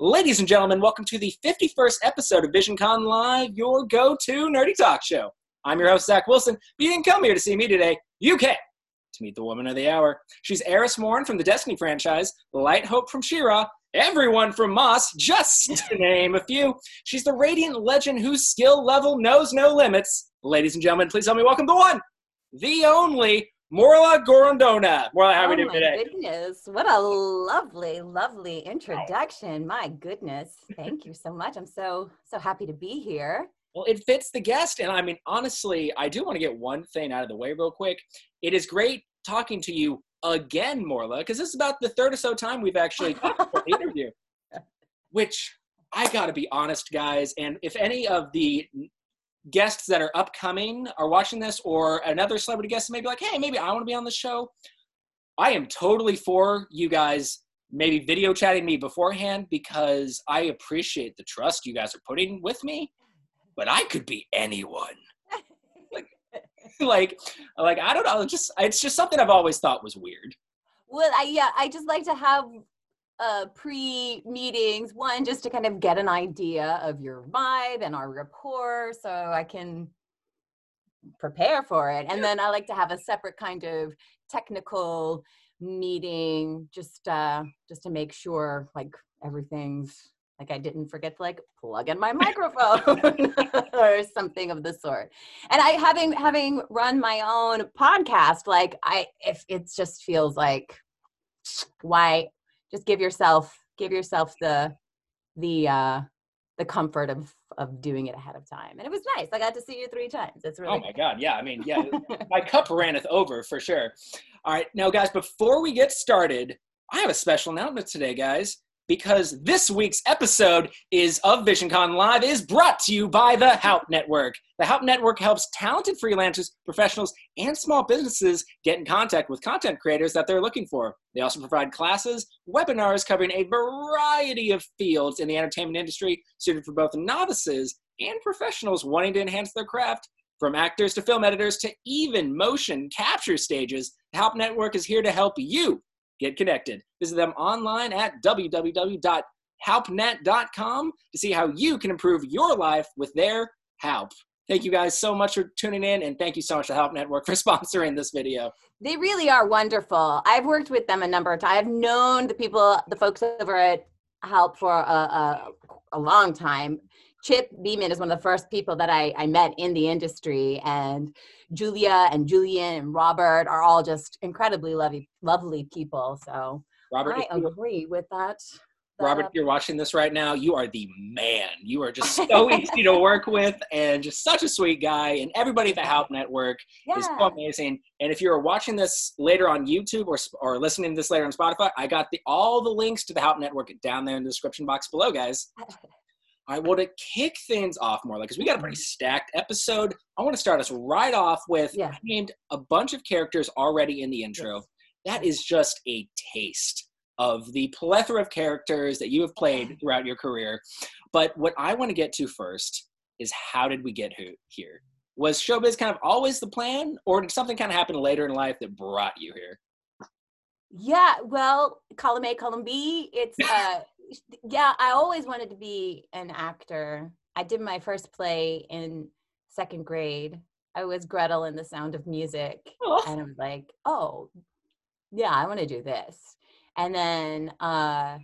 Ladies and gentlemen, welcome to the 51st episode of VisionCon Live, your go to nerdy talk show. I'm your host, Zach Wilson. But you didn't come here to see me today. You came to meet the woman of the hour. She's Eris Morn from the Destiny franchise, Light Hope from She-Ra, everyone from Moss, just to name a few. She's the radiant legend whose skill level knows no limits. Ladies and gentlemen, please help me welcome the one, the only, Morla Gorrondona. Morla, how are oh we doing my today? goodness. What a lovely, lovely introduction. My goodness. Thank you so much. I'm so, so happy to be here. Well, it fits the guest. And I mean, honestly, I do want to get one thing out of the way real quick. It is great talking to you again, Morla, because this is about the third or so time we've actually talked about the interview. Which I got to be honest, guys. And if any of the guests that are upcoming are watching this, or another celebrity guest may be like, hey, maybe I want to be on the show, I am totally for you guys maybe video chatting me beforehand because I appreciate the trust you guys are putting with me, but I could be anyone. like, like, like I don't know. Just it's just something I've always thought was weird. Well, I, yeah, I just like to have uh, pre meetings, one, just to kind of get an idea of your vibe and our rapport so I can prepare for it. And then I like to have a separate kind of technical meeting just uh just to make sure like everything's like I didn't forget to like plug in my microphone or something of the sort. And I having having run my own podcast, like I if it just feels like why just give yourself give yourself the the uh the comfort of of doing it ahead of time. And it was nice. I got to see you three times. It's really Oh my god, yeah. I mean, yeah, my cup ranneth over for sure. All right, now guys, before we get started, I have a special announcement today, guys, because this week's episode is of VisionCon Live is brought to you by the Help Network. The Help Network helps talented freelancers, professionals, and small businesses get in contact with content creators that they're looking for. They also provide classes, webinars covering a variety of fields in the entertainment industry, suited for both novices and professionals wanting to enhance their craft. From actors to film editors to even motion capture stages, the Help Network is here to help you get connected. Visit them online at www.hauptnet.com to see how you can improve your life with their help. Thank you guys so much for tuning in, and thank you so much to Help Network for sponsoring this video. They really are wonderful. I've worked with them a number of times. I've known the people, the folks over at Help for a, a, a long time. Chip Beeman is one of the first people that I, I met in the industry, and Julia and Julian and Robert are all just incredibly lovely, lovely people. So Robert, I agree with that. Robert, if you're watching this right now, you are the man. You are just so easy to work with and just such a sweet guy. And everybody at the Help Network is so amazing. And if you're watching this later on YouTube or, or listening to this later on Spotify, I got the all the links to the Help Network down there in the description box below, guys. All right, well, to kick things off more, like, because we got a pretty stacked episode, I want to start us right off with Yeah. I named a bunch of characters already in the intro. Yes. That is just a taste of the plethora of characters that you have played throughout your career. But what I want to get to first is how did we get here? Was showbiz kind of always the plan, or did something kind of happen later in life that brought you here? Yeah, well, column A, column B. It's uh yeah, I always wanted to be an actor. I did my first play in second grade. I was Gretel in The Sound of Music. Oh. And I'm like, oh, yeah, I want to do this. And then uh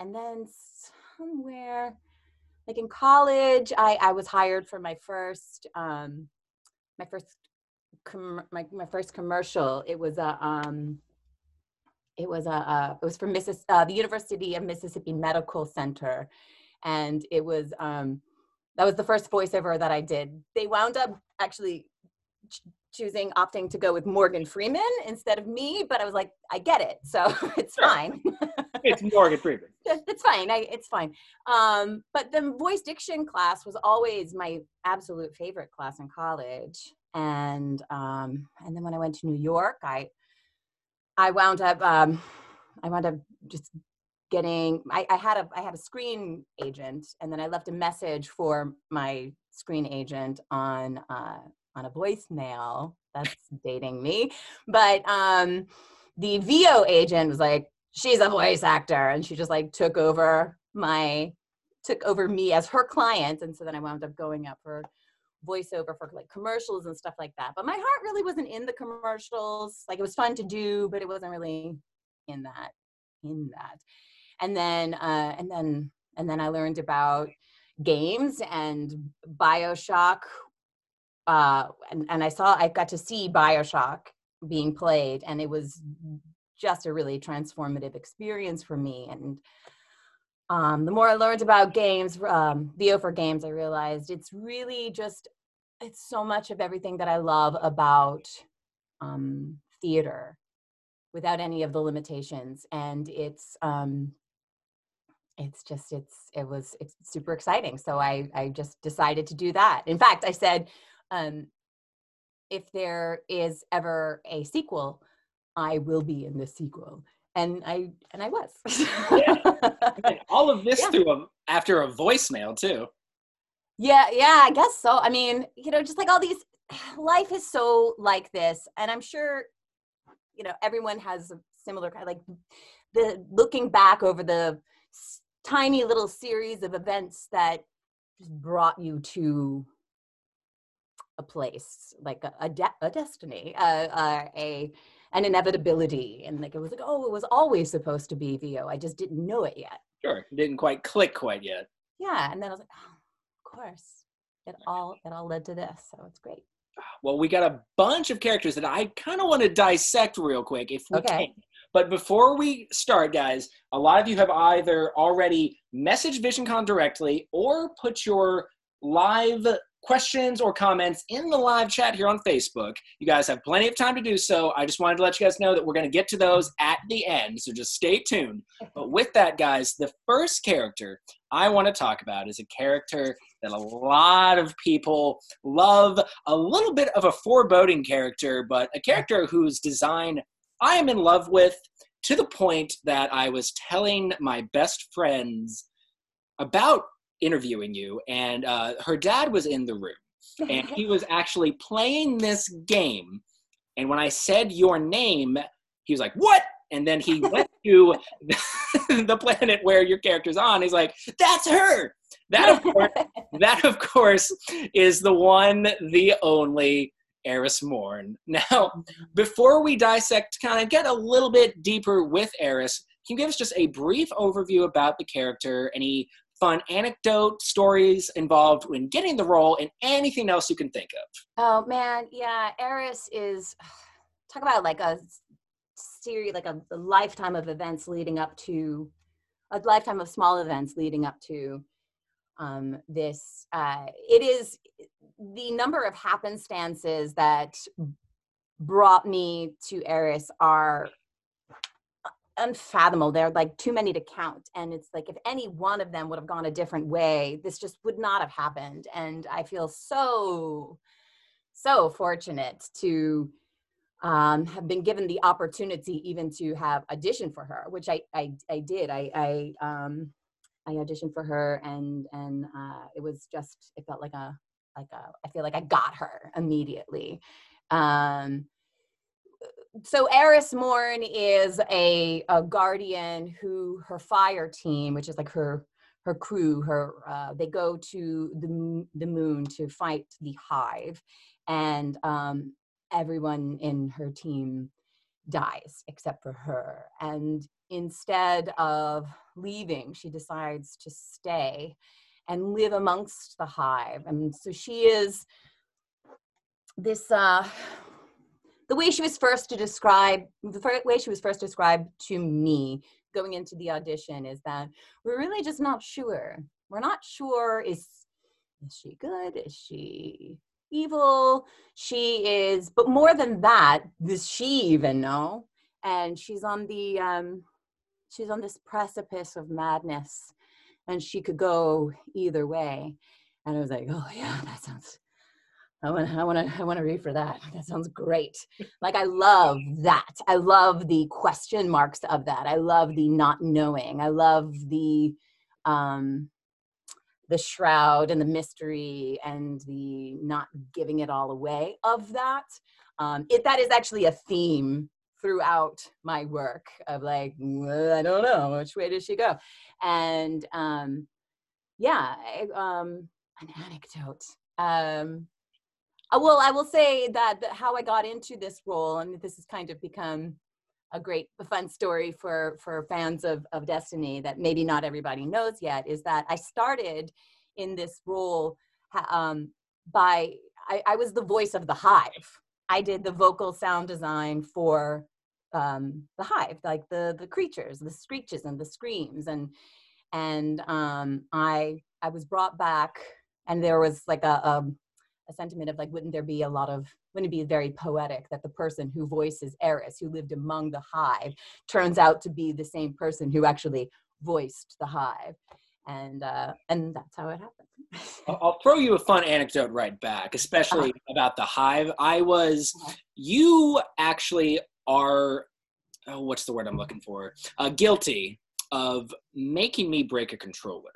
and then somewhere like in college, I I was hired for my first um my first com- my my first commercial. It was a um it was a uh, it was from Missis- uh, the University of Mississippi Medical Center, and it was um, that was the first voiceover that I did. They wound up actually ch- choosing opting to go with Morgan Freeman instead of me, but I was like, I get it, so it's Sure. fine. It's Morgan Freeman. it's fine. I, it's fine. Um, but the voice diction class was always my absolute favorite class in college. And um, and then when I went to New York, I I wound up um, I wound up just getting I, I had a I had a screen agent, and then I left a message for my screen agent on uh, on a voicemail. That's dating me, but um, the VO agent was like, she's a voice actor and she just like took over my took over me as her client and so then i wound up going up for voiceover for like commercials and stuff like that but my heart really wasn't in the commercials. Like it was fun to do but it wasn't really in that in that. And then uh and then and then i learned about games and bioshock uh and, and i saw i got to see bioshock being played and it was just a really transformative experience for me and um, the more I learned about games, um, VO games, I realized it's really just it's so much of everything that I love about um, theater, without any of the limitations, and it's um, it's just it's it was it's super exciting. So I I just decided to do that. In fact, I said um, if there is ever a sequel, I will be in the sequel and I and I was. yeah. All of this yeah. through a, after a voicemail too. Yeah, yeah, I guess so. I mean, you know, just like all these life is so like this and I'm sure you know, everyone has a similar kind like the looking back over the tiny little series of events that just brought you to a place like a, a, de- a destiny, uh, uh, a an inevitability. And like it was like oh it was always supposed to be vo i just didn't know it yet. Sure didn't quite click quite yet. Yeah and then i was like oh, of course it all it all led to this so it's great. Well we got a bunch of characters that i kind of want to dissect real quick if we okay. can. But before we start, guys, a lot of you have either already messaged VisionCon directly or put your live questions or comments in the live chat here on Facebook. You guys have plenty of time to do so. I just wanted to let you guys know that we're going to get to those at the end, so just stay tuned. But with that, guys, the first character I want to talk about is a character that a lot of people love, a little bit of a foreboding character, but a character whose design I am in love with to the point that I was telling my best friends about interviewing you, and uh, her dad was in the room, and he was actually playing this game. And when I said your name, he was like, "What?" And then he went to the planet where your character's on. He's like, "That's her." That of course, that of course is the one, the only Eris Morn. Now, before we dissect, kind of get a little bit deeper with Eris, can you give us just a brief overview about the character, any fun anecdote, stories involved in getting the role, and anything else you can think of. Oh man, yeah, Eris is talk about like a series, like a, a lifetime of events leading up to a lifetime of small events leading up to um, this. Uh, it is the number of happenstances that brought me to Eris are unfathomable. They're like too many to count. And it's like if any one of them would have gone a different way, this just would not have happened. And I feel so, so fortunate to um, have been given the opportunity even to have auditioned for her, which I I, I did. I I um, I auditioned for her, and and uh, it was just it felt like a like a I feel like I got her immediately. Um, so Eris Morn is a, a guardian who her fire team, which is like her her crew, her uh, they go to the the moon to fight the hive, and um, everyone in her team dies except for her. And instead of leaving, she decides to stay and live amongst the hive. And so she is this uh, the way she was first to describe the way she was first described to me going into the audition is that we're really just not sure. We're not sure is is she good? Is she evil? She is but more than that does she even know? And she's on the um she's on this precipice of madness and she could go either way. And i was like oh yeah that sounds I want, I want to, I want to read for that. That sounds great. Like I love that. I love the question marks of that. I love the not knowing. I love the, um, the shroud and the mystery and the not giving it all away of that. Um, it that is actually a theme throughout my work of like i don't know which way did she go and um yeah I, um an anecdote um well i will say that, how i got into this role and this has kind of become a great a fun story for for fans of of destiny that maybe not everybody knows yet is that i started in this role um, by I, I was the voice of the hive. I did the vocal sound design for um, the hive, like the the creatures, the screeches and the screams, and and um, I I was brought back, and there was like a, a a sentiment of like, wouldn't there be a lot of wouldn't it be very poetic that the person who voices Eris, who lived among the hive, turns out to be the same person who actually voiced the hive, and uh, and that's how it happened. I'll throw you a fun anecdote right back, especially uh-huh. about the hive. I was, uh-huh. you actually are, oh, what's the word I'm looking for? Uh, guilty of making me break a controller.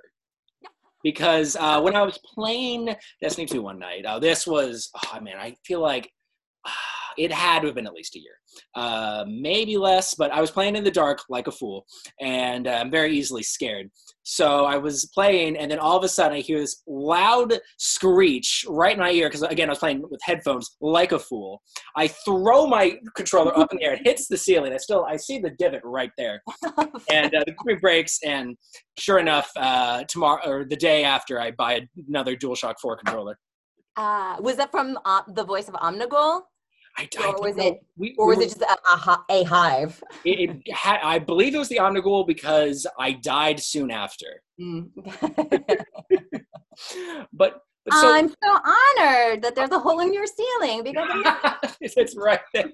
Because uh, when I was playing Destiny 2 one night, uh, this was, oh man, I feel like it had to have been at least a year, uh, maybe less. But I was playing in the dark like a fool, and uh, I'm very easily scared. So I was playing, and then all of a sudden I hear this loud screech right in my ear because again I was playing with headphones like a fool. I throw my controller up in the air, it hits the ceiling. I still I see the divot right there, and uh, the screen breaks. And sure enough, uh, tomorrow or the day after, I buy another DualShock 4 controller. Uh, was that from uh, the voice of Omnigul? I, I or was it, we, or was we, it just a, a, hive? It, it had, I believe it was the Omnigul because I died soon after. Mm. but, but so, I'm so honored that there's a hole in your ceiling because it's right there.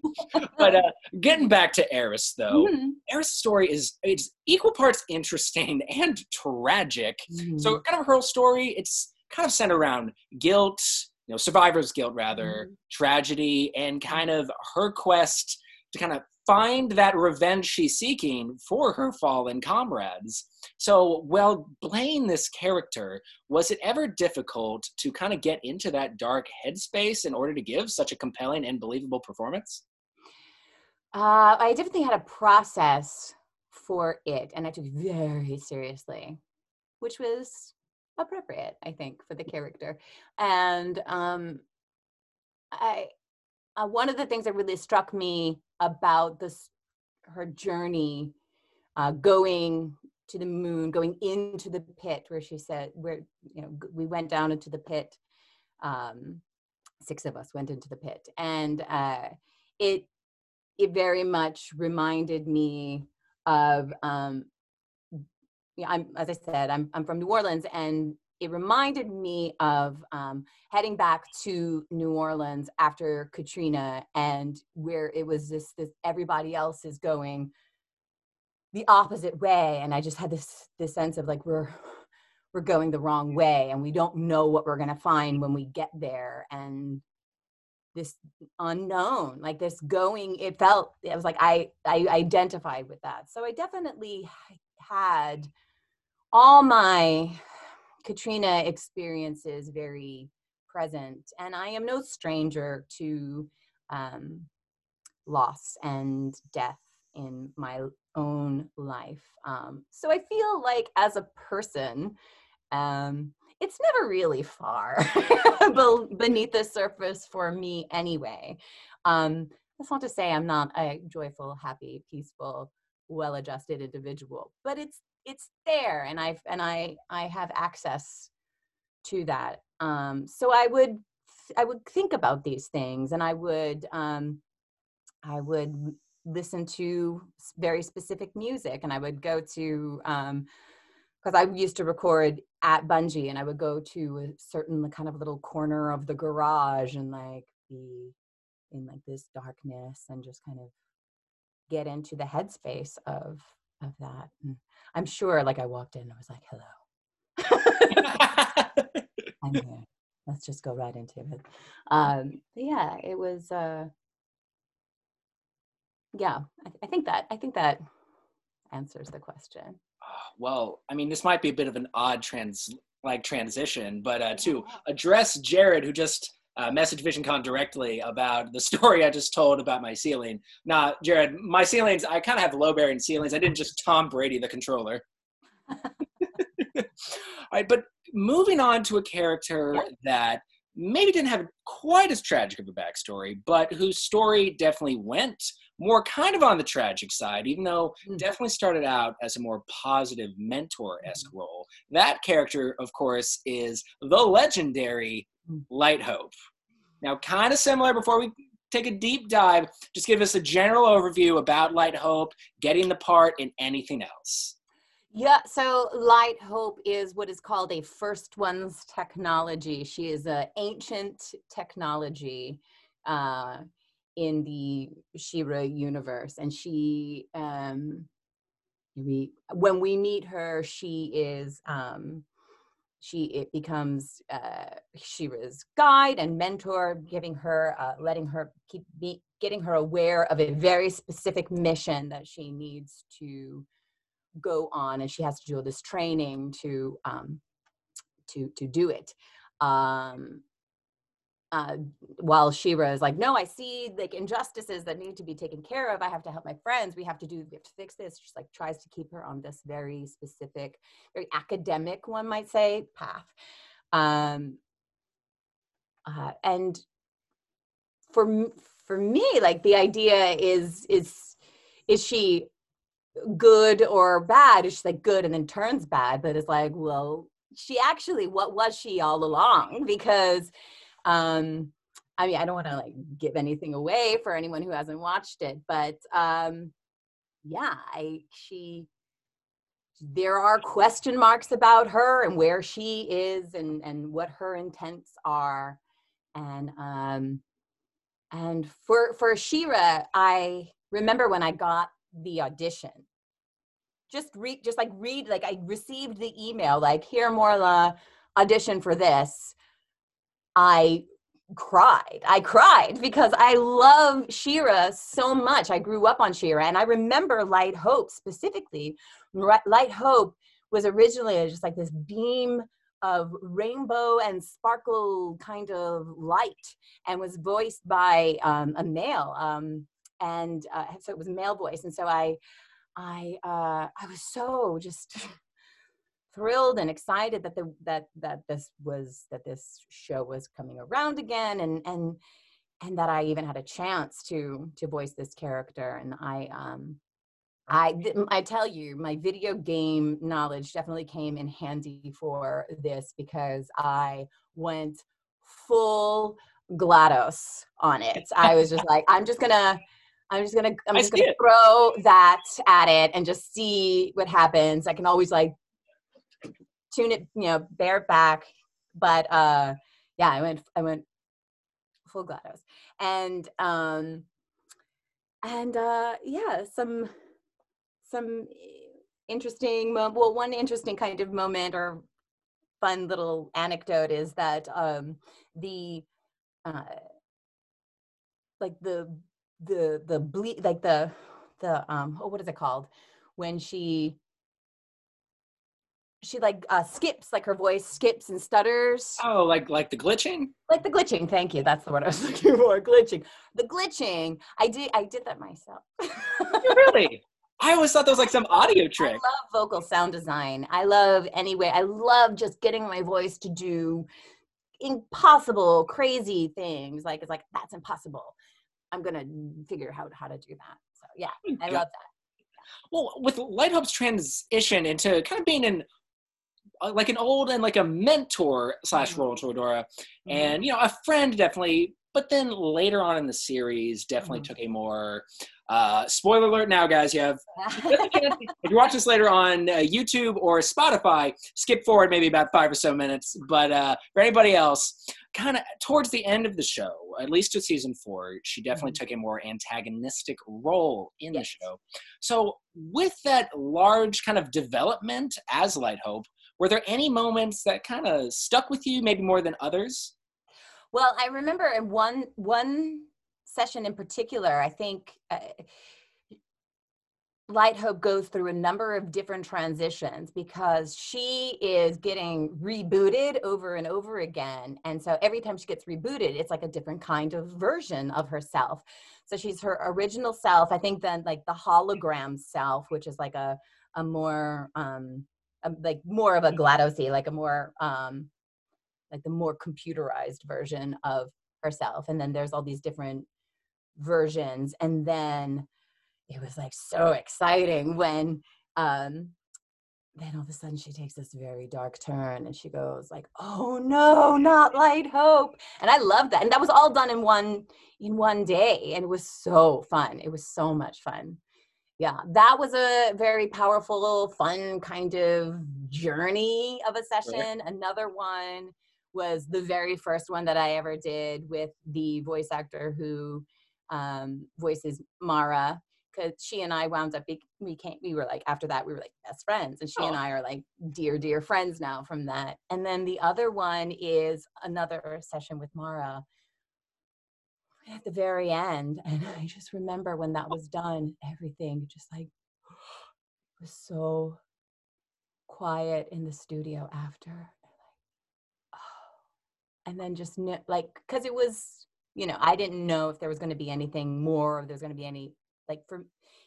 But uh, getting back to Eris, though, mm-hmm. Eris' story is it's equal parts interesting and tragic. Mm-hmm. So, kind of her story, it's kind of centered around guilt you know survivor's guilt rather mm-hmm. tragedy and kind of her quest to kind of find that revenge she's seeking for her fallen comrades so while playing this character was it ever difficult to kind of get into that dark headspace in order to give such a compelling and believable performance uh, i definitely had a process for it and i took it very seriously which was appropriate i think for the character. And um i uh, one of the things that really struck me about this her journey uh, going to the moon going into the pit where she said where you know we went down into the pit um six of us went into the pit. And uh it it very much reminded me of um yeah, I'm as I said, I'm I'm from New Orleans, and it reminded me of um, heading back to New Orleans after Katrina, and where it was this this everybody else is going the opposite way, and I just had this this sense of like we're we're going the wrong way, and we don't know what we're gonna find when we get there, and this unknown like this going it felt it was like i i identified with that. So i definitely had all my Katrina experiences very present, and I am no stranger to um, loss and death in my own life. Um, so I feel like as a person, um, it's never really far beneath the surface for me anyway. Um, that's not to say I'm not a joyful, happy, peaceful, well-adjusted individual, but it's it's there and i've and i i have access to that. Um so i would i would think about these things and i would um i would listen to very specific music and i would go to um because I used to record at Bungie and I would go to a certain kind of little corner of the garage and like be in like this darkness and just kind of get into the headspace of of that. And I'm sure like I walked in and I was like, hello. I'm here. Let's just go right into it. Um, yeah, it was, uh, yeah, I, I think that, I think that answers the question. Ah, well, I mean, this might be a bit of an odd trans like transition, but uh, to address Jared, who just uh, message VisionCon directly about the story I just told about my ceiling. Now, Jared, my ceilings, I kind of have low bearing ceilings. I didn't just Tom Brady the controller. All right, but moving on to a character yeah. that maybe didn't have quite as tragic of a backstory, but whose story definitely went more kind of on the tragic side, even though mm-hmm. definitely started out as a more positive mentor esque mm-hmm. role. That character, of course, is the legendary. Light Hope. Now, kind of similar before we take a deep dive, just give us a general overview about Light Hope, getting the part, and anything else. Yeah, so Light Hope is what is called a first one's technology. She is an ancient technology uh, in the She-Ra universe, and she, um, we when we meet her, she is um, she it becomes uh, She-Ra's guide and mentor, giving her, uh, letting her keep be, getting her aware of a very specific mission that she needs to go on and she has to do all this training to um, to to do it. Um, uh, while She-Ra is like, no, I see like injustices that need to be taken care of. I have to help my friends. We have to do, we have to fix this. She's like tries to keep her on this very specific, very academic, one might say, path. Um, uh, and for for me, like the idea is is is she good or bad is she like good and then turns bad but it's like well she actually what was she all along because um i mean i don't want to like give anything away for anyone who hasn't watched it but um yeah i she there are question marks about her and where she is and and what her intents are. And um and for for She-Ra i remember when i got the audition. Just read just like read like i received the email like here morla audition for this i cried. I cried because i love She-Ra so much. I grew up on She-Ra and i remember light hope specifically. Light hope was originally just like this beam of rainbow and sparkle kind of light and was voiced by um, a male um, and uh, so it was male voice. And so i i uh, i was so just thrilled and excited that the that that this was that this show was coming around again and and and that i even had a chance to to voice this character and i um I I tell you, my video game knowledge definitely came in handy for this because I went full GLaDOS on it. I was just like, I'm just gonna I'm just gonna I'm just gonna throw that at it and just see what happens. I can always like tune it, you know, bear it back. But uh yeah, I went I went full GLaDOS. And um and uh yeah, some some interesting mo- well one interesting kind of moment or fun little anecdote is that um the uh like the the the bleed like the the um oh what is it called when she she like uh skips like her voice skips and stutters. Oh like like the glitching? Like the glitching thank you that's the word i was looking for glitching. The glitching i did i did that myself. Really? I always thought that was like some audio trick. i love vocal sound design. I love anyway i love just getting my voice to do impossible crazy things like it's like that's impossible. I'm gonna figure out how to do that. So yeah, I love that. Well, with Light Hope's transition into kind of being an like an old and like a mentor slash mm-hmm. role to Adora, mm-hmm. and you know a friend definitely, but then later on in the series definitely mm-hmm. took a more uh, spoiler alert now, guys. You have if you watch this later on uh, YouTube or Spotify, skip forward maybe about five or so minutes. But uh, for anybody else, kind of towards the end of the show, at least to season four, she definitely mm-hmm. took a more antagonistic role in yes. the show. So, with that large kind of development as Light Hope, were there any moments that kind of stuck with you, maybe more than others? Well, I remember in one one session in particular, I think. Uh, Light Hope goes through a number of different transitions because she is getting rebooted over and over again. And so every time she gets rebooted, it's like a different kind of version of herself. So she's her original self. I think then like the hologram self, which is like a a more um a, like more of a GLaDOSy, like a more um like the more computerized version of herself. And then there's all these different versions. And then it was like so exciting when um then all of a sudden she takes this very dark turn and she goes like oh no not light hope and i love that and that was all done in one in one day and it was so fun it was so much fun yeah that was a very powerful fun kind of journey of a session right. another one was the very first one that i ever did with the voice actor who um, voices mara because she and I wound up we came we were like after that we were like best friends and she oh. and I are like dear dear friends now from that. And then the other one is another session with Mara at the very end and I just remember when that was done everything just like was so quiet in the studio after and then just like because it was you know i didn't know if there was going to be anything more or there's going to be any like for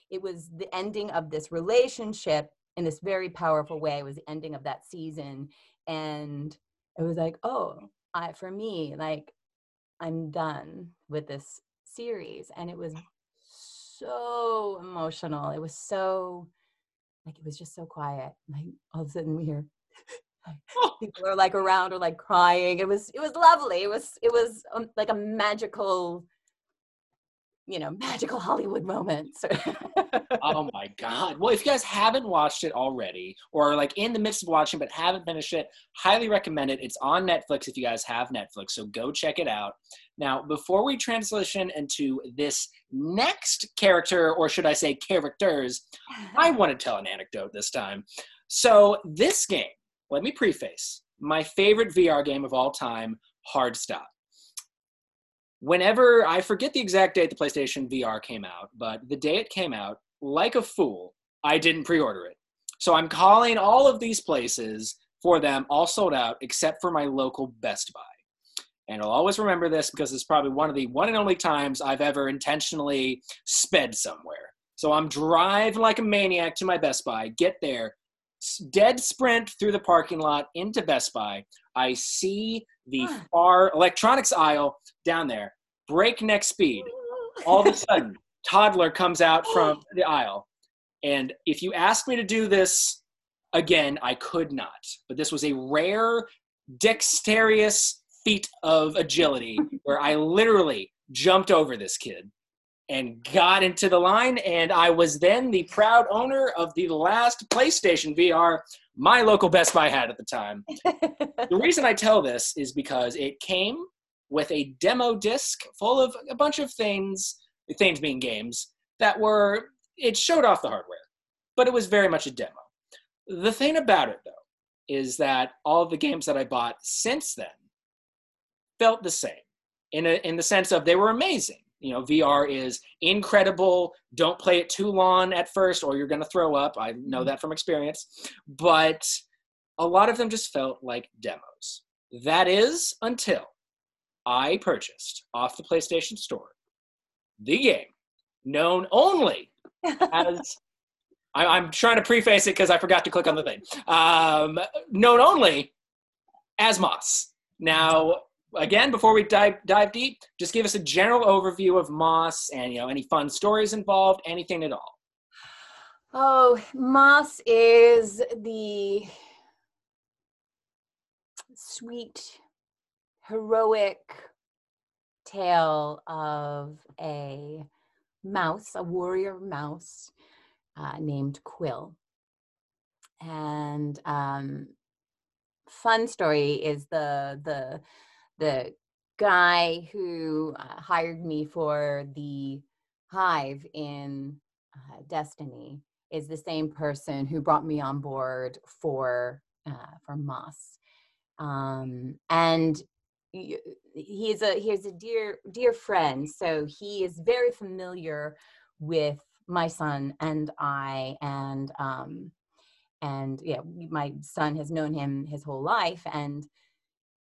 it was the ending of this relationship in this very powerful way it was the ending of that season and it was like oh i for me like i'm done with this series and it was so emotional. It was so like it was just so quiet. Like all of a sudden we hear people are like around or like crying. It was it was lovely. It was it was um, like a magical you know magical hollywood moments oh my god. Well if you guys haven't watched it already or like in the midst of watching but haven't finished it highly recommend it. It's on netflix if you guys have netflix so go check it out. Now before we transition into this next character or should i say characters i want to tell an anecdote this time. So this game let me preface my favorite vr game of all time hard stop whenever I forget the exact date the PlayStation VR came out, but the day it came out, like a fool, I didn't pre-order it. So I'm calling all of these places for them, all sold out, except for my local Best Buy. And I'll always remember this because it's probably one of the one and only times I've ever intentionally sped somewhere. So I'm driving like a maniac to my Best Buy, get there, dead sprint through the parking lot into Best Buy. I see the far electronics aisle down there, breakneck speed. All of a sudden, toddler comes out oh. from the aisle. And if you ask me to do this again, I could not. But this was a rare, dexterous feat of agility where I literally jumped over this kid and got into the line. And I was then the proud owner of the last PlayStation VR my local Best Buy had at the time. the reason I tell this is because it came with a demo disc full of a bunch of things, things being games, that were, it showed off the hardware, but it was very much a demo. The thing about it, though, is that all the games that I bought since then felt the same in, a, in the sense of they were amazing you know vr is incredible. Don't play it too long at first or you're going to throw up. I know mm-hmm. that from experience. But a lot of them just felt like demos. That is until i purchased off the playstation store the game known only as I, am trying to preface it because i forgot to click on the thing. Um, known only as moss. Now again, before we dive dive deep, just give us a general overview of Moss and you know any fun stories involved, anything at all. Oh, Moss is the sweet, heroic tale of a mouse, a warrior mouse uh, named Quill. And um, fun story is the the the guy who uh, hired me for the hive in uh, destiny is the same person who brought me on board for uh, for moss. Um, and he's a he's a dear dear friend so he is very familiar with my son and I, and um, and yeah, my son has known him his whole life, and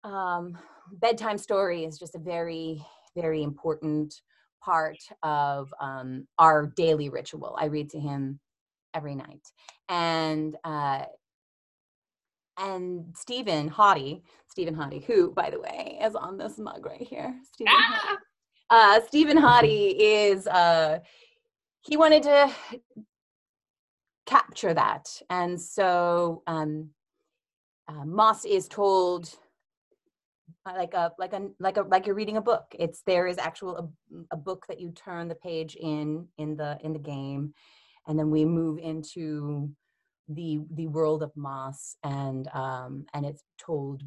um, bedtime story is just a very very important part of um, our daily ritual. I read to him every night, and uh, and Stephen Hottie, Stephen Hottie, who by the way is on this mug right here. Stephen ah! uh, Stephen Hottie is uh, he wanted to capture that, and so um, uh, Moss is told like a like a like a like you're reading a book. It's there is actual a, a, book that you turn the page in in the in the game. And then we move into the the world of moss and um and it's told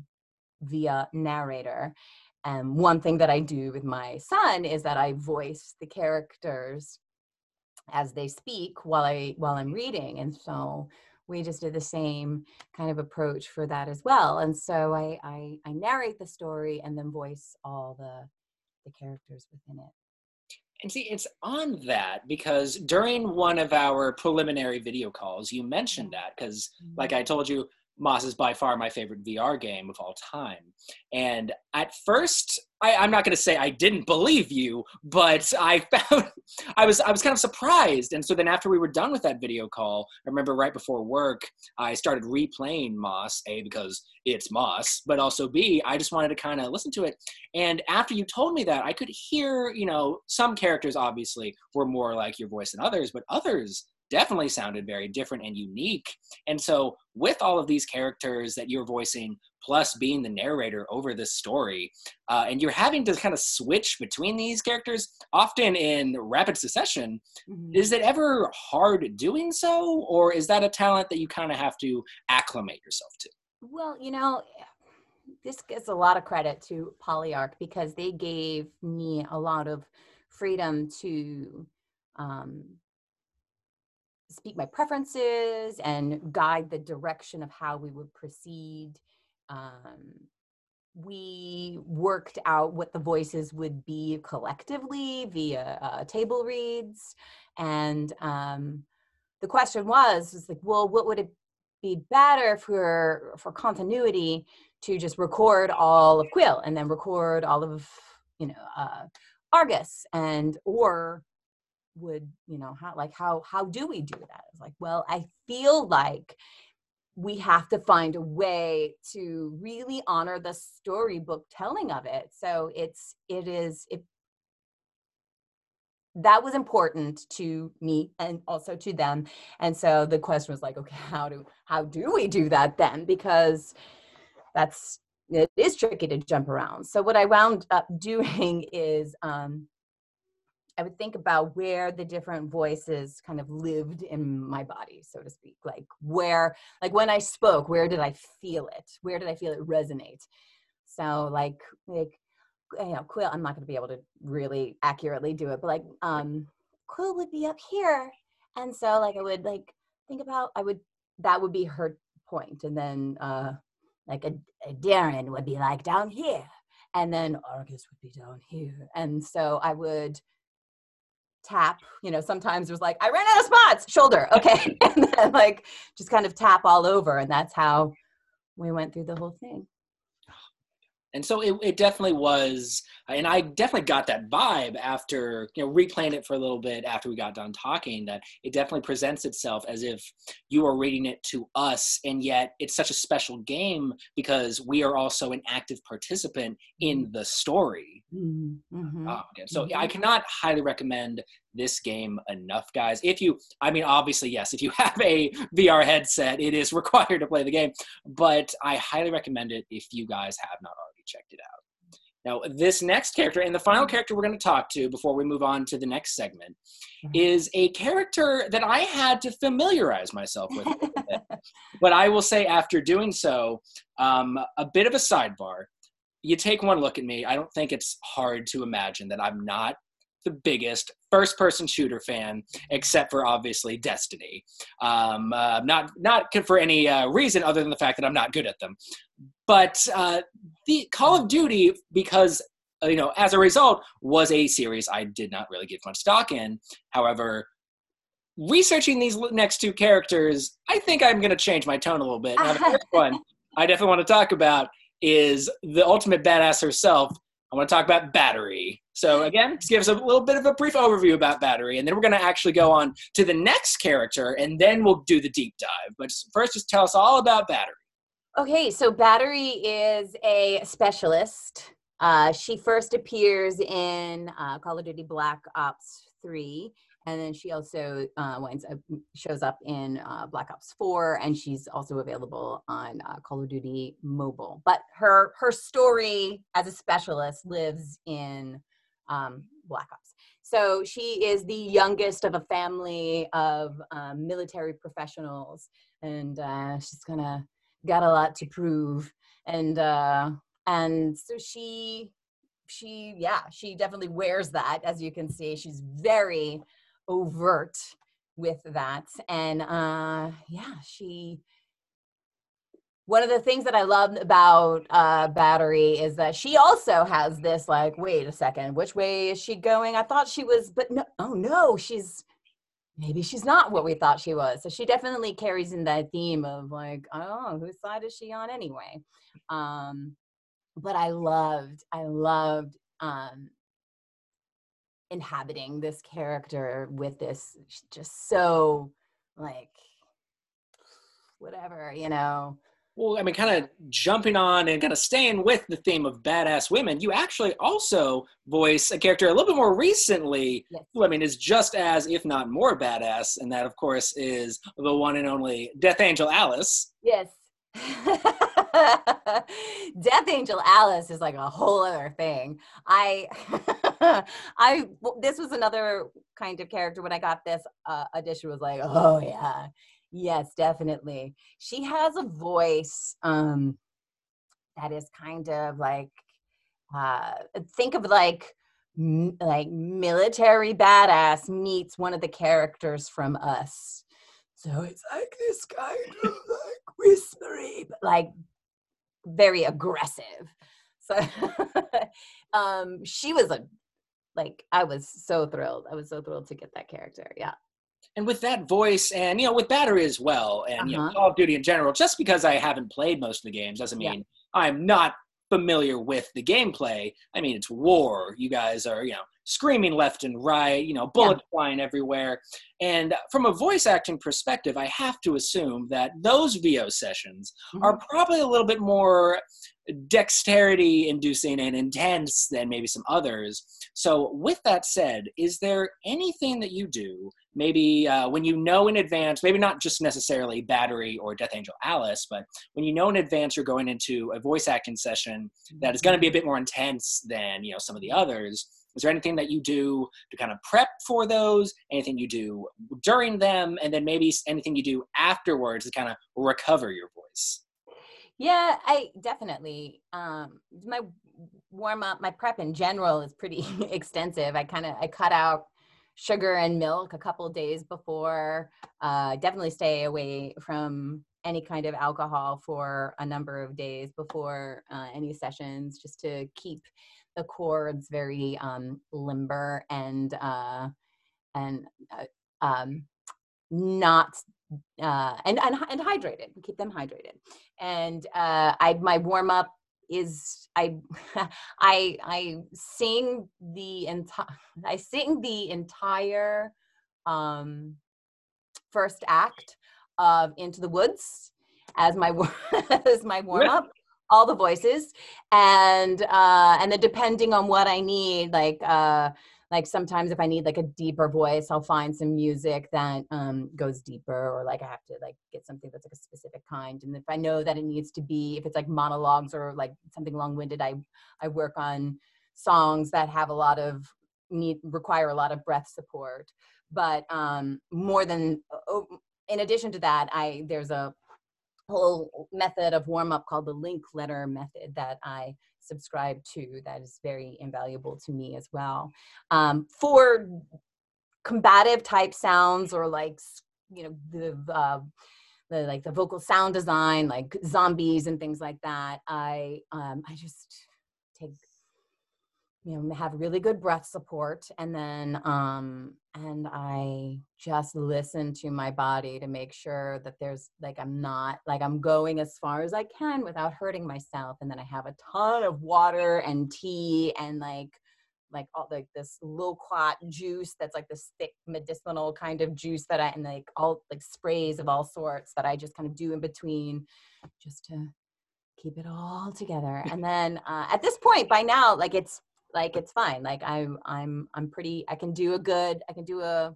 via narrator. And one thing that i do with my son is that i voice the characters as they speak while i while i'm reading. And so we just did the same kind of approach for that as well. And so I, I, I narrate the story and then voice all the, the characters within it. And see, it's on that because during one of our preliminary video calls, you mentioned that because, like mm-hmm. I told you, Moss is by far my favorite VR game of all time. And at first, I, am not going to say I didn't believe you, but I found I was I was kind of surprised. And so then after we were done with that video call, I remember right before work, I started replaying Moss. A because it's Moss, but also B I just wanted to kind of listen to it. And after you told me that, I could hear you know some characters obviously were more like your voice than others, but others definitely sounded very different and unique. And so, with all of these characters that you're voicing, plus being the narrator over this story, uh, and you're having to kind of switch between these characters, often in rapid succession, mm-hmm. is it ever hard doing so, or is that a talent that you kind of have to acclimate yourself to? Well, you know, this gets a lot of credit to Polyarc because they gave me a lot of freedom to um, speak my preferences and guide the direction of how we would proceed. Um, we worked out what the voices would be collectively via uh, table reads. And um, the question was, was like, well, what would it be better for for continuity to just record all of Quill and then record all of you know uh, Argus and or would you know how like how how do we do that? It's like well i feel like we have to find a way to really honor the storybook telling of it. So it's it is it that was important to me and also to them. And so the question was like okay how do how do we do that then? Because that's it is tricky to jump around. So what i wound up doing is um I would think about where the different voices kind of lived in my body, so to speak. Like where, like when I spoke, where did I feel it? Where did I feel it resonate? So like, like, you know, Quill, I'm not going to be able to really accurately do it, but like, um, Quill would be up here. And so like, I would like think about, I would, that would be her point. And then, uh, like a, a Darren would be like down here. And then Argus would be down here. And so I would, tap you know sometimes it was like i ran out of spots! Shoulder okay. And then like just kind of tap all over and that's how we went through the whole thing and so it, it definitely was and i definitely got that vibe after you know replaying it for a little bit after we got done talking that it definitely presents itself as if you are reading it to us and yet it's such a special game because we are also an active participant in mm-hmm. the story mm-hmm. mm-hmm. Okay. so mm-hmm. i cannot highly recommend this game enough guys if you i mean obviously yes if you have a vr headset it is required to play the game but i highly recommend it if you guys have not already checked it out. Now, this next character, and the final character we're going to talk to before we move on to the next segment, mm-hmm. is a character that I had to familiarize myself with. but I will say, after doing so, um, a bit of a sidebar. You take one look at me, I don't think it's hard to imagine that I'm not the biggest first person shooter fan, except for obviously Destiny. Um, uh, not not for any uh, reason other than the fact that I'm not good at them. But uh, the Call of Duty, because uh, you know, as a result, was a series I did not really give much stock in. However, researching these next two characters, I think I'm going to change my tone a little bit. Now, the first one I definitely want to talk about is the ultimate badass herself. I want to talk about Battery. So again, just give us a little bit of a brief overview about Battery, and then we're going to actually go on to the next character, and then we'll do the deep dive. But first, just tell us all about Battery. Okay, so Battery is a specialist. Uh, she first appears in uh, Call of Duty Black Ops 3 and then she also uh, winds up, shows up in uh, Black Ops 4, and she's also available on uh, Call of Duty Mobile. But her her story as a specialist lives in um, Black Ops. So she is the youngest of a family of um, military professionals, and uh, she's kind of got a lot to prove. And uh, and so she she yeah she definitely wears that as you can see she's very overt with that and uh yeah she one of the things that I love about uh, Battery is that she also has this like, wait a second, which way is she going? I thought she was, but no, oh no, she's maybe she's not what we thought she was. So she definitely carries in that theme of like, oh, whose side is she on anyway? Um, but I loved, I loved um, inhabiting this character with this just so like whatever you know well i mean kind of jumping on and kind of staying with the theme of badass women you actually also voice a character a little bit more recently yes. who i mean is just as if not more badass and that of course is the one and only death angel alice yes Death Angel Alice is like a whole other thing. I, I, this was another kind of character when I got this uh, audition was like, oh yeah, yes, definitely. She has a voice um, that is kind of like, uh, think of like, m- like military badass meets one of the characters from us. So it's like this kind of like whispery, but like very aggressive. So um, she was a like I was so thrilled. I was so thrilled to get that character. Yeah. And with that voice, and you know, with battery as well, and uh-huh. you know, uh-huh. Call of Duty in general, just because I haven't played most of the games doesn't mean yeah. I'm not familiar with the gameplay. I mean, it's war. You guys are, you know, screaming left and right, you know, bullets yeah. flying everywhere. And from a voice acting perspective, I have to assume that those VO sessions mm-hmm. are probably a little bit more dexterity inducing and intense than maybe some others. So, with that said, is there anything that you do, maybe uh, when you know in advance, maybe not just necessarily Battery or Death Angel Alice, but when you know in advance you're going into a voice acting session that is going to be a bit more intense than, you know, some of the others? Is there anything that you do to kind of prep for those? Anything you do during them? And then maybe anything you do afterwards to kind of recover your voice? Yeah, I definitely. Um, my warm up, my prep in general is pretty extensive. I kind of I cut out sugar and milk a couple days before. Uh, definitely stay away from any kind of alcohol for a number of days before uh, any sessions, just to keep the cords very um, limber and uh, and uh, um, not uh, and, and and hydrated. Keep them hydrated. And uh, I my warm up is I I I sing the entire I sing the entire um, first act of Into the Woods as my as my warm up all the voices and uh and then depending on what i need like uh like sometimes if i need like a deeper voice i'll find some music that um goes deeper or like i have to like get something that's like a specific kind. And if i know that it needs to be if it's like monologues or like something long-winded i i work on songs that have a lot of need require a lot of breath support. But um more than in addition to that i there's a whole method of warm up called the link letter method that I subscribe to that is very invaluable to me as well. Um, for combative type sounds or like, you know, the, uh, the like the vocal sound design, like zombies and things like that, I um, I just you know have really good breath support and then um and i just listen to my body to make sure that there's like i'm not like i'm going as far as i can without hurting myself and then i have a ton of water and tea and like like all like this loquat juice that's like this thick medicinal kind of juice that I and like all like sprays of all sorts that I just kind of do in between just to keep it all together. And then uh, at this point by now, like it's like it's fine. Like I'm I'm I'm pretty I can do a good I can do a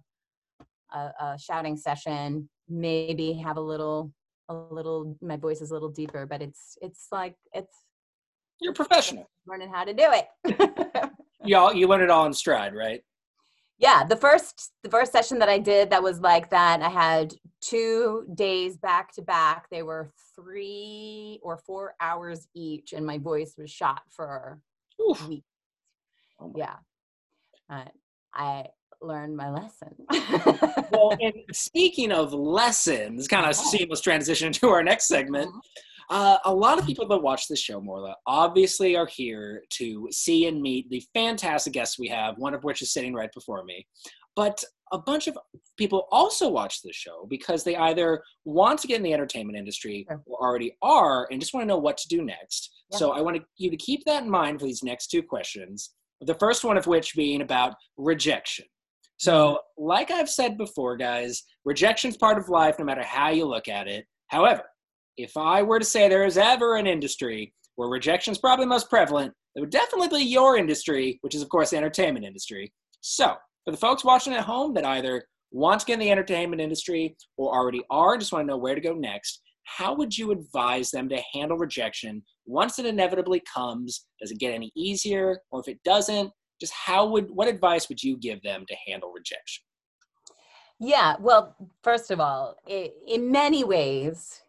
a, a shouting session, maybe have a little a little my voice is a little deeper, but it's it's like it's you're professional. Learning how to do it. y'all you learned it all in stride, right? Yeah, the first the first session that I did that was like that. I had two days back to back. They were three or four hours each, and my voice was shot for Oof. weeks. Oh yeah, uh, I learned my lesson. well, and speaking of lessons, kind of seamless transition to our next segment. Uh-huh. Uh, a lot of people that watch this show, Morla, obviously are here to see and meet the fantastic guests we have, one of which is sitting right before me. But a bunch of people also watch this show because they either want to get in the entertainment industry or already are and just want to know what to do next. Yeah. So I want you to keep that in mind for these next two questions. The first one of which being about rejection. So, mm-hmm. like I've said before, guys, rejection's part of life no matter how you look at it. However, if I were to say there is ever an industry where rejection is probably most prevalent, it would definitely be your industry, which is, of course, the entertainment industry. So, for the folks watching at home that either want to get in the entertainment industry or already are, just want to know where to go next, how would you advise them to handle rejection once it inevitably comes? Does it get any easier? Or if it doesn't, just how would what advice would you give them to handle rejection? Yeah, well, first of all, in many ways,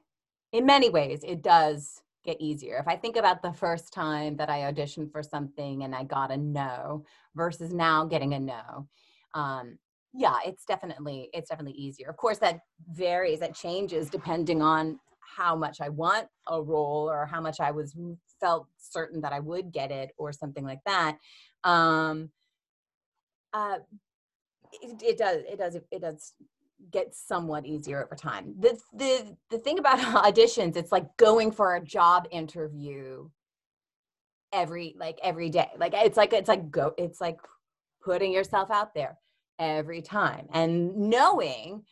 in many ways, it does get easier. If I think about the first time that I auditioned for something and I got a no versus now getting a no, um, yeah, it's definitely it's definitely easier. Of course, that varies, that changes depending on how much I want a role or how much I was felt certain that I would get it or something like that. Um, uh, it, it does it does it does get somewhat easier over time. The the the thing about auditions, it's like going for a job interview every like every day. Like it's like it's like go it's like putting yourself out there every time and knowing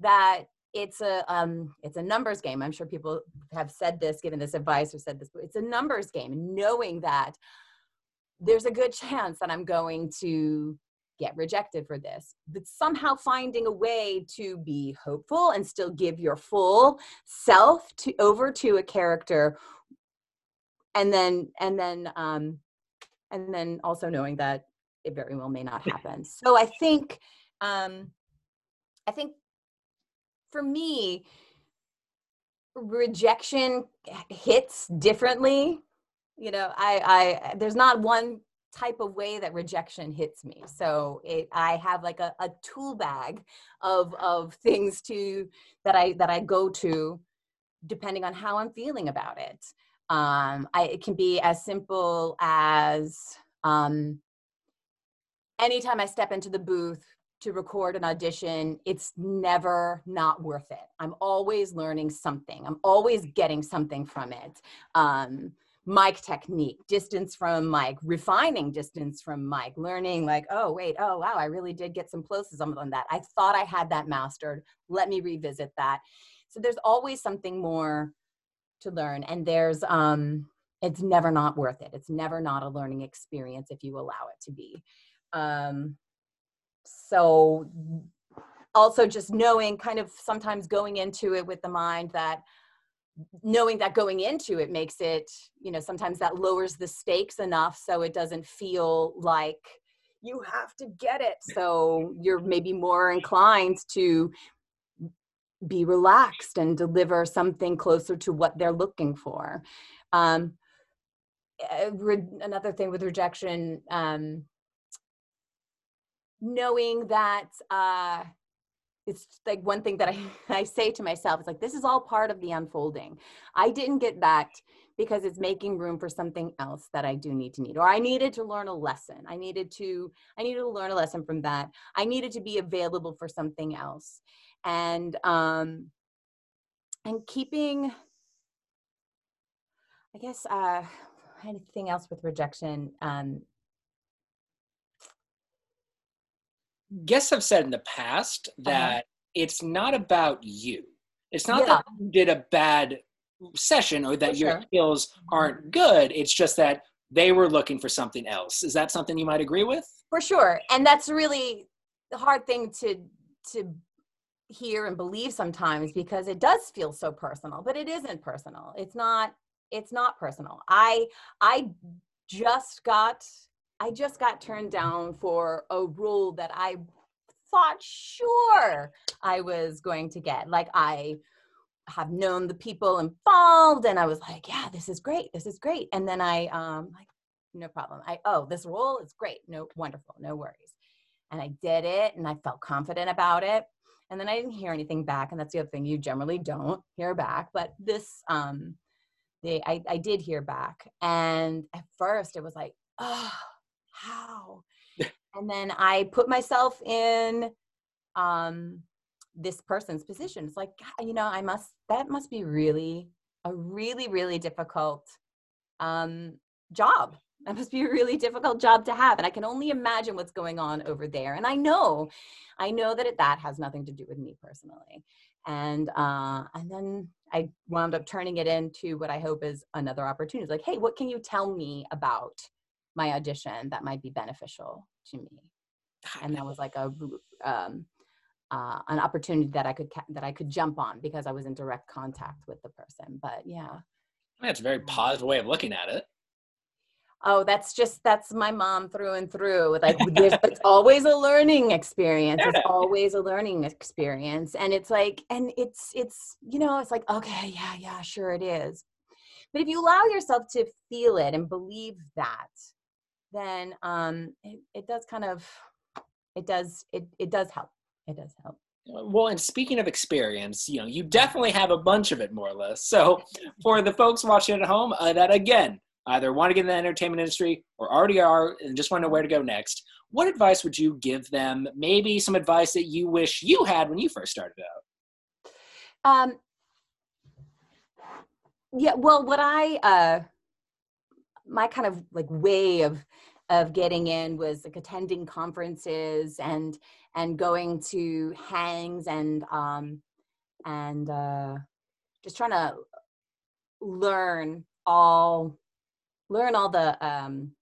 that it's a um it's a numbers game. I'm sure people have said this, given this advice or said this, but it's a numbers game. Knowing that there's a good chance that I'm going to get rejected for this but somehow finding a way to be hopeful and still give your full self to over to a character and then and then um and then also knowing that it very well may not happen so i think um i think for me rejection hits differently. You know i i there's not one type of way that rejection hits me. So it i have like a, a tool bag of of things to that i that i go to depending on how i'm feeling about it. Um i it can be as simple as um anytime i step into the booth to record an audition, it's never not worth it. I'm always learning something. I'm always getting something from it. Um, mic technique, distance from mic, refining distance from mic, learning like, oh, wait, oh, wow, I really did get some closes on that. I thought I had that mastered. Let me revisit that. So there's always something more to learn. And there's, um, it's never not worth it. It's never not a learning experience if you allow it to be. Um, so also just knowing kind of sometimes going into it with the mind that knowing that going into it makes it you know sometimes that lowers the stakes enough so it doesn't feel like you have to get it. So you're maybe more inclined to be relaxed and deliver something closer to what they're looking for. Um, eh, another thing with rejection um, knowing that uh, it's like one thing that I, I say to myself it's like this is all part of the unfolding i didn't get that because it's making room for something else that I do need to need. Or I needed to learn a lesson. I needed to I needed to learn a lesson from that. I needed to be available for something else. And um and keeping I guess uh anything else with rejection um guests have said in the past Uh-huh. that it's not about you. It's not Yeah. that you did a bad session or that For your sure. skills aren't good. It's just that they were looking for something else. Is that something you might agree with? for sure and that's really the hard thing to to hear and believe sometimes because it does feel so personal but it isn't personal it's not it's not personal i i just got i just got turned down for a role that i thought sure i was going to get like i have known the people involved and i was like yeah this is great this is great and then i um like no problem. I oh, this role is great. No, wonderful, no worries. And I did it and I felt confident about it. And then I didn't hear anything back. And that's the other thing, you generally don't hear back. But this um they I, I did hear back. And at first it was like, oh, how? and then I put myself in um this person's position. It's like, God, you know, I must that must be really a really, really difficult um job that must be a really difficult job to have and i can only imagine what's going on over there and i know i know that it, that has nothing to do with me personally and uh and then i wound up turning it into what i hope is another opportunity like hey what can you tell me about my audition that might be beneficial to me and that was like a um uh, an opportunity that I could ca- that I could jump on because I was in direct contact with the person. But yeah, That's a very positive way of looking at it. Oh, that's just that's my mom through and through. Like it's always a learning experience. It's always a learning experience, and it's like, and it's it's you know, it's like okay, yeah, yeah, sure it is. But if you allow yourself to feel it and believe that, then um, it, it does kind of, it does it it does help. It does help. Well, and speaking of experience, you know, you definitely have a bunch of it, more or less. So, for the folks watching at home uh, that again either want to get in the entertainment industry or already are and just want to know where to go next, what advice would you give them? Maybe some advice that you wish you had when you first started out. Um, yeah, well, what I uh, my kind of like way of of getting in was like attending conferences and and going to hangs and um and uh just trying to learn all learn all the um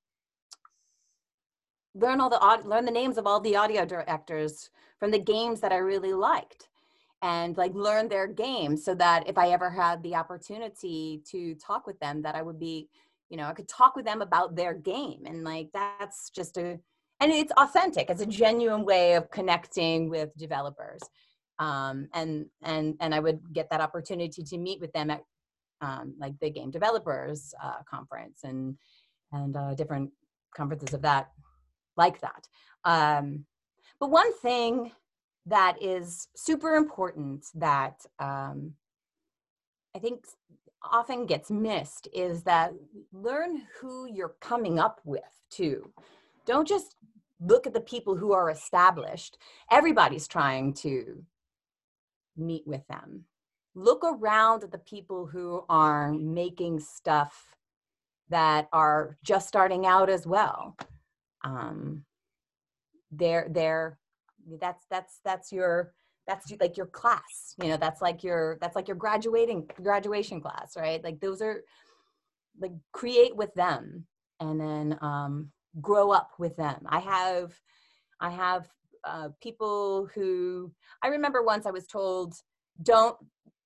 learn all the learn the names of all the audio directors from the games that I really liked and like learn their games so that if I ever had the opportunity to talk with them that I would be you know I could talk with them about their game and like that's just a and it's authentic. It's a genuine way of connecting with developers. Um, and and and I would get that opportunity to meet with them at um, like the game developers uh, conference and and uh, different conferences of that like that. Um, but one thing that is super important that um, I think often gets missed is that learn who you're coming up with too. Don't just look at the people who are established. Everybody's trying to meet with them. Look around at the people who are making stuff that are just starting out as well. Um, they're they're that's that's that's your that's like your class you know that's like your that's like your graduating graduation class right? Like those are like create with them and then um grow up with them. I have i have uh, people who i remember once i was told don't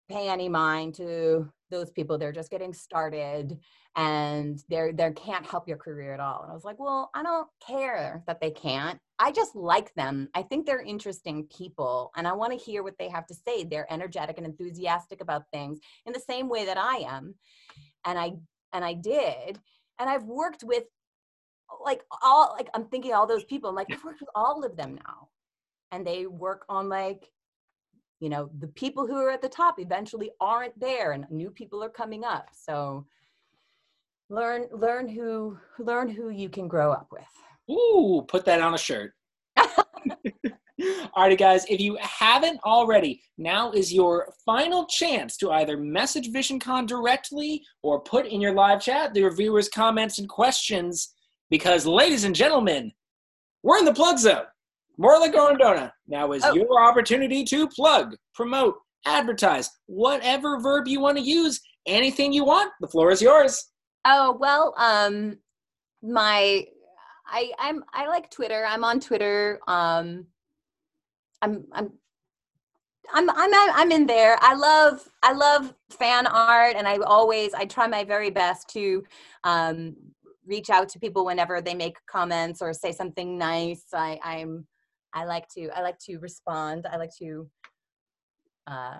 pay any mind to those people they're just getting started and they're they can't help your career at all. And i was like well i don't care that they can't. I just like them. I think they're interesting people and i want to hear what they have to say. They're energetic and enthusiastic about things in the same way that i am. And i and i did. And i've worked with like all like i'm thinking all those people. I'm like i've worked with all of them now. And they work on like you know the people who are at the top eventually aren't there and new people are coming up so learn learn who learn who you can grow up with. Ooh, put that on a shirt. Alrighty, guys, if you haven't already, now is your final chance to either message VisionCon directly or put in your live chat the viewers' comments and questions. Because, ladies and gentlemen, we're in the plug zone. Morla Gorrondona, now is Oh. your opportunity to plug, promote, advertise, whatever verb you want to use, anything you want. The floor is yours. Oh well, um, my I I'm I like Twitter. I'm on Twitter. Um, I'm I'm. I'm, I'm I'm in there. I love I love fan art, and I always I try my very best to um, reach out to people whenever they make comments or say something nice. I I'm I like to I like to respond. I like to uh,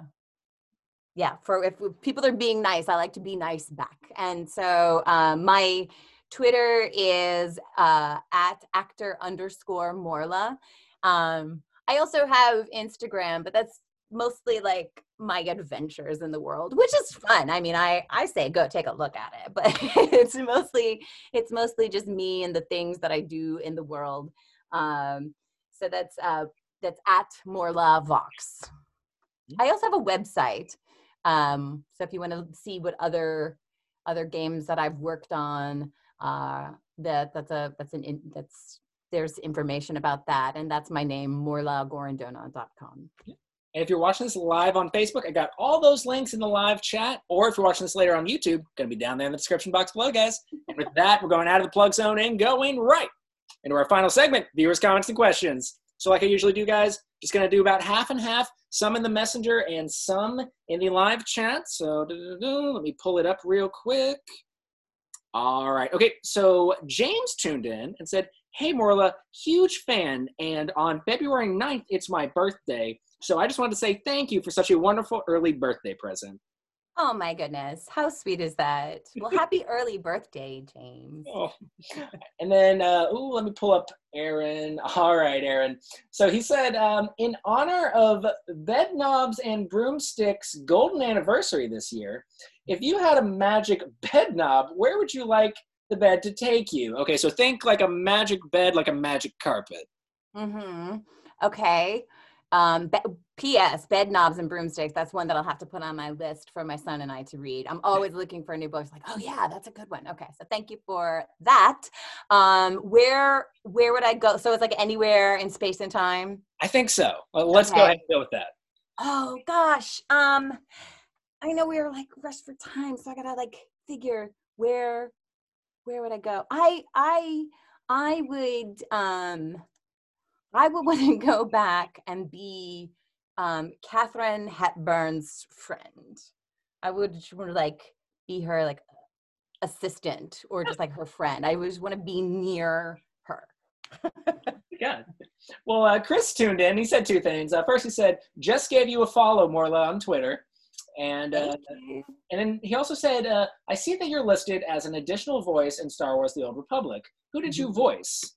yeah for if people are being nice i like to be nice back. And so um, my twitter is uh, at actor underscore morla. Um, i also have instagram but that's mostly like my adventures in the world which is fun. I mean i i say go take a look at it but it's mostly it's mostly just me and the things that i do in the world. Um, so that's uh, that's at morla vox i also have a website um, so if you want to see what other other games that I've worked on, uh, that that's a that's an in, that's there's information about that, and that's my name, morlagorrondona.com. And if you're watching this live on Facebook, I got all those links in the live chat. Or if you're watching this later on YouTube, going to be down there in the description box below, guys. And with that, we're going out of the plug zone and going right into our final segment viewers, comments, and questions. So, like I usually do, guys, just going to do about half and half, some in the messenger and some in the live chat. So, let me pull it up real quick. All right. Okay. So, James tuned in and said, Hey, Morla, huge fan. And on February 9th, it's my birthday. So I just wanted to say thank you for such a wonderful early birthday present. Oh my goodness, how sweet is that? Well, happy early birthday, James. Oh. And then, uh, ooh, let me pull up Aaron. All right, Aaron. So he said, um, in honor of Bedknobs and Broomsticks' golden anniversary this year, if you had a magic bed knob, where would you like the bed to take you? Okay, so think like a magic bed, like a magic carpet. Mm-hmm. Okay. Um, P.S. Bedknobs and broomsticks. That's one that I'll have to put on my list for my son and I to read. I'm always looking for new books. Like, oh yeah, that's a good one. Okay, so thank you for that. Um, where where would I go? So it's like anywhere in space and time. I think so. Well, let's go ahead and go with that. Oh gosh. Um, I know we were like rushed for time, so I gotta like figure where where would I go? I I I would um I would want to go back and be um Katharine Hepburn's friend. I would want to like be her like assistant or just like her friend. I always want to be near her. God. Well, uh, Chris tuned in. He said two things. Uh, first, he said, just gave you a follow, Morla, on Twitter. And uh, and then he also said, uh, I see that you're listed as an additional voice in Star Wars The Old Republic. Who did you voice?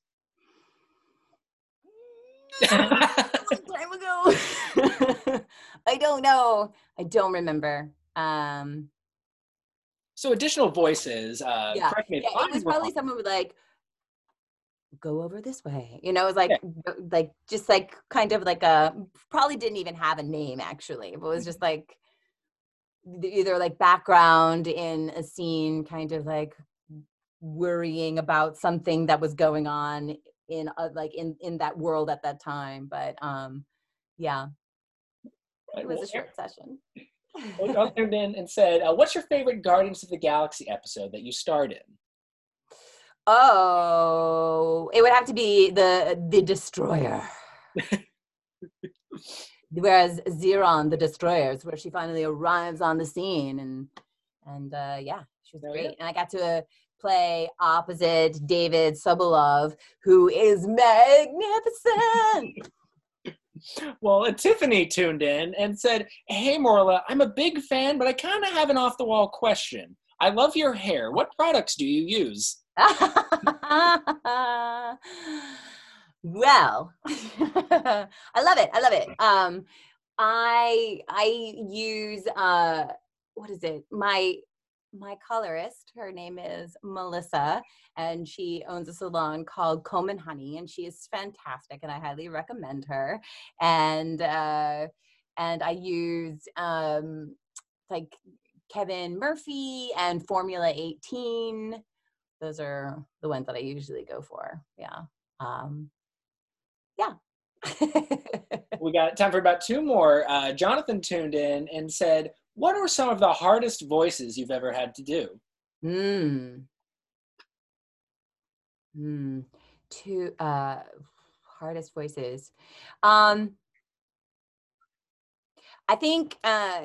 long time ago. I don't know. I don't remember. Um, so, additional voices. Uh, yeah, correct me yeah, it was wrong. probably someone with like, go over this way. You know, it was like, go- like just like kind of like a probably didn't even have a name actually, but it was just like either like background in a scene, kind of like worrying about something that was going on in uh, like in in that world at that time. But um, yeah, it was well, a short session. Well, y'all in and said, uh, "What's your favorite Guardians of the Galaxy episode that you starred in?" Oh, it would have to be the the destroyer. Whereas Xeron, the destroyers, where she finally arrives on the scene, and and uh, yeah, she was great. And I got to play opposite David Sobolov, who is magnificent. Well, Tiffany tuned in and said, "Hey, Morla, I'm a big fan, but I kind of have an off-the-wall question. I love your hair. What products do you use?" well, I love it. I love it. Um, I I use uh, what is it? My my colorist. Her name is Melissa, and she owns a salon called Comb and Honey, and she is fantastic, and I highly recommend her. And uh, and I use um, like Kevin Murphy and Formula 18. Those are the ones that I usually go for. Yeah. Um, yeah. we got time for about two more. Uh, Jonathan tuned in and said, What are some of the hardest voices you've ever had to do? Hmm. Hmm. Two uh hardest voices. Um I think uh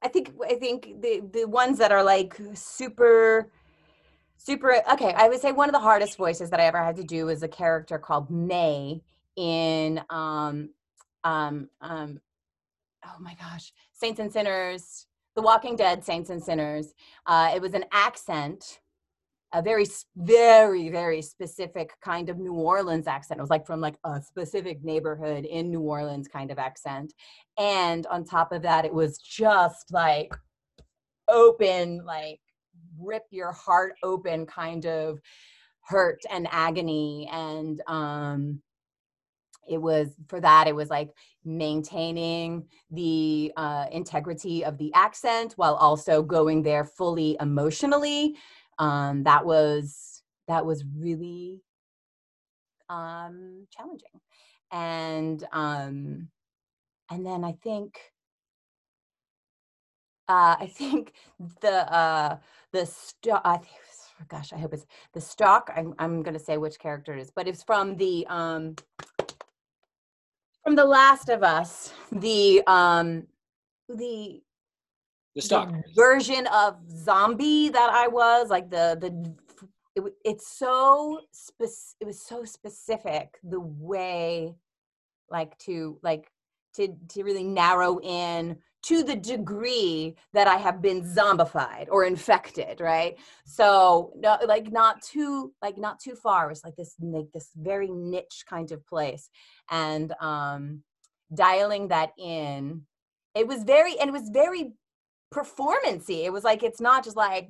I think I think the the ones that are like super super okay i would say one of the hardest voices that i ever had to do was a character called may in um um um oh my gosh saints and sinners the walking dead saints and sinners. Uh it was an accent a very very very specific kind of new orleans accent. It was like from like a specific neighborhood in new orleans kind of accent. And on top of that it was just like open like rip your heart open kind of hurt and agony. And um it was for that it was like maintaining the uh, integrity of the accent while also going there fully emotionally um, that was that was really um, challenging and um, and then i think uh, I think the uh, the stalker. I think, gosh, I hope it's the stalker. I'm I'm going to say which character it is, but it's from the um, from the Last of Us. The um, the the stalker the version of zombie that I was like the the it, it's so spec- it was so specific the way like to like to to really narrow in to the degree that I have been zombified or infected, right? So no, like not too like not too far. It's like this like this very niche kind of place, and um, dialing that in, it was very and it was very performancy. It was like it's not just like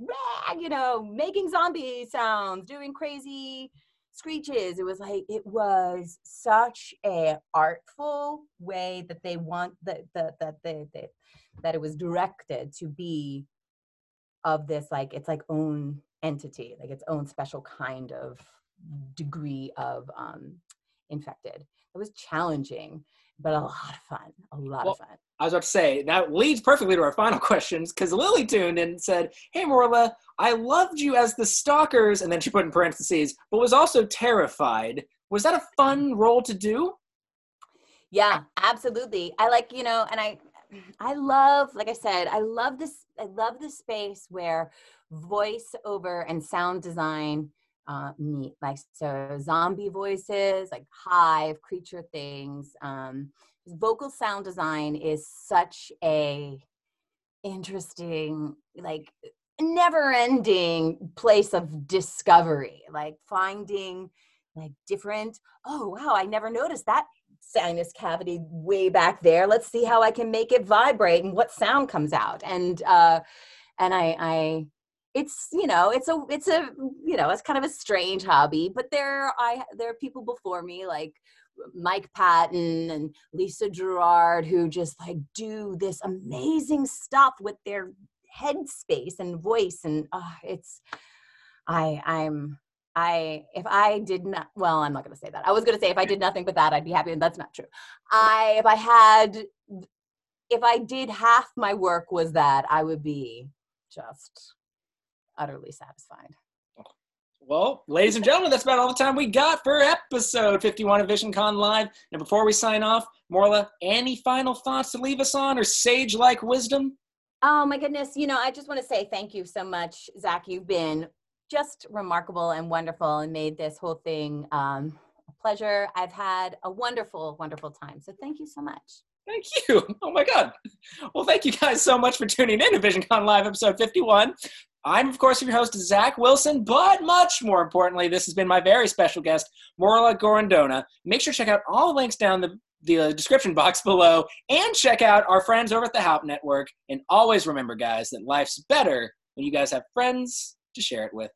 you know making zombie sounds, doing crazy screeches. It was like it was such a artful way that they want that that that they, they that it was directed to be of this like it's like own entity like its own special kind of degree of um infected. It was challenging but a lot of fun a lot well, of fun I was about to say that leads perfectly to our final questions because Lily tuned in and said, "Hey Morla, I loved you as the stalkers," and then she put in parentheses, but was also terrified. Was that a fun role to do? Yeah, absolutely. I like you know, and I, I love, like I said, I love this. I love the space where voiceover and sound design uh. Like so, zombie voices, like hive creature things. Um, vocal sound design is such a interesting like never ending place of discovery like finding like different oh wow i never noticed that sinus cavity way back there let's see how i can make it vibrate and what sound comes out and uh and i i it's you know it's a it's a you know it's kind of a strange hobby but there i there are people before me like Mike Patton and Lisa Gerrard who just like do this amazing stuff with their headspace and voice and uh, it's I I'm I if I did not well I'm not going to say that. I was going to say if I did nothing but that I'd be happy and that's not true. I if I had if I did half my work was that I would be just utterly satisfied. Well, ladies and gentlemen, that's about all the time we got for episode 51 of VisionCon Live. And before we sign off, Morla, any final thoughts to leave us on or sage like wisdom? Oh my goodness. You know, I just want to say thank you so much, Zach. You've been just remarkable and wonderful and made this whole thing um, a pleasure. I've had a wonderful, wonderful time. So thank you so much. Thank you. Oh my God. Well, thank you guys so much for tuning in to VisionCon Live episode 51. I'm, of course, your host, Zach Wilson, but much more importantly, this has been my very special guest, Morla Gorrondona. Make sure to check out all the links down the the uh, description box below and check out our friends over at the Haupt Network. And always remember, guys, that life's better when you guys have friends to share it with.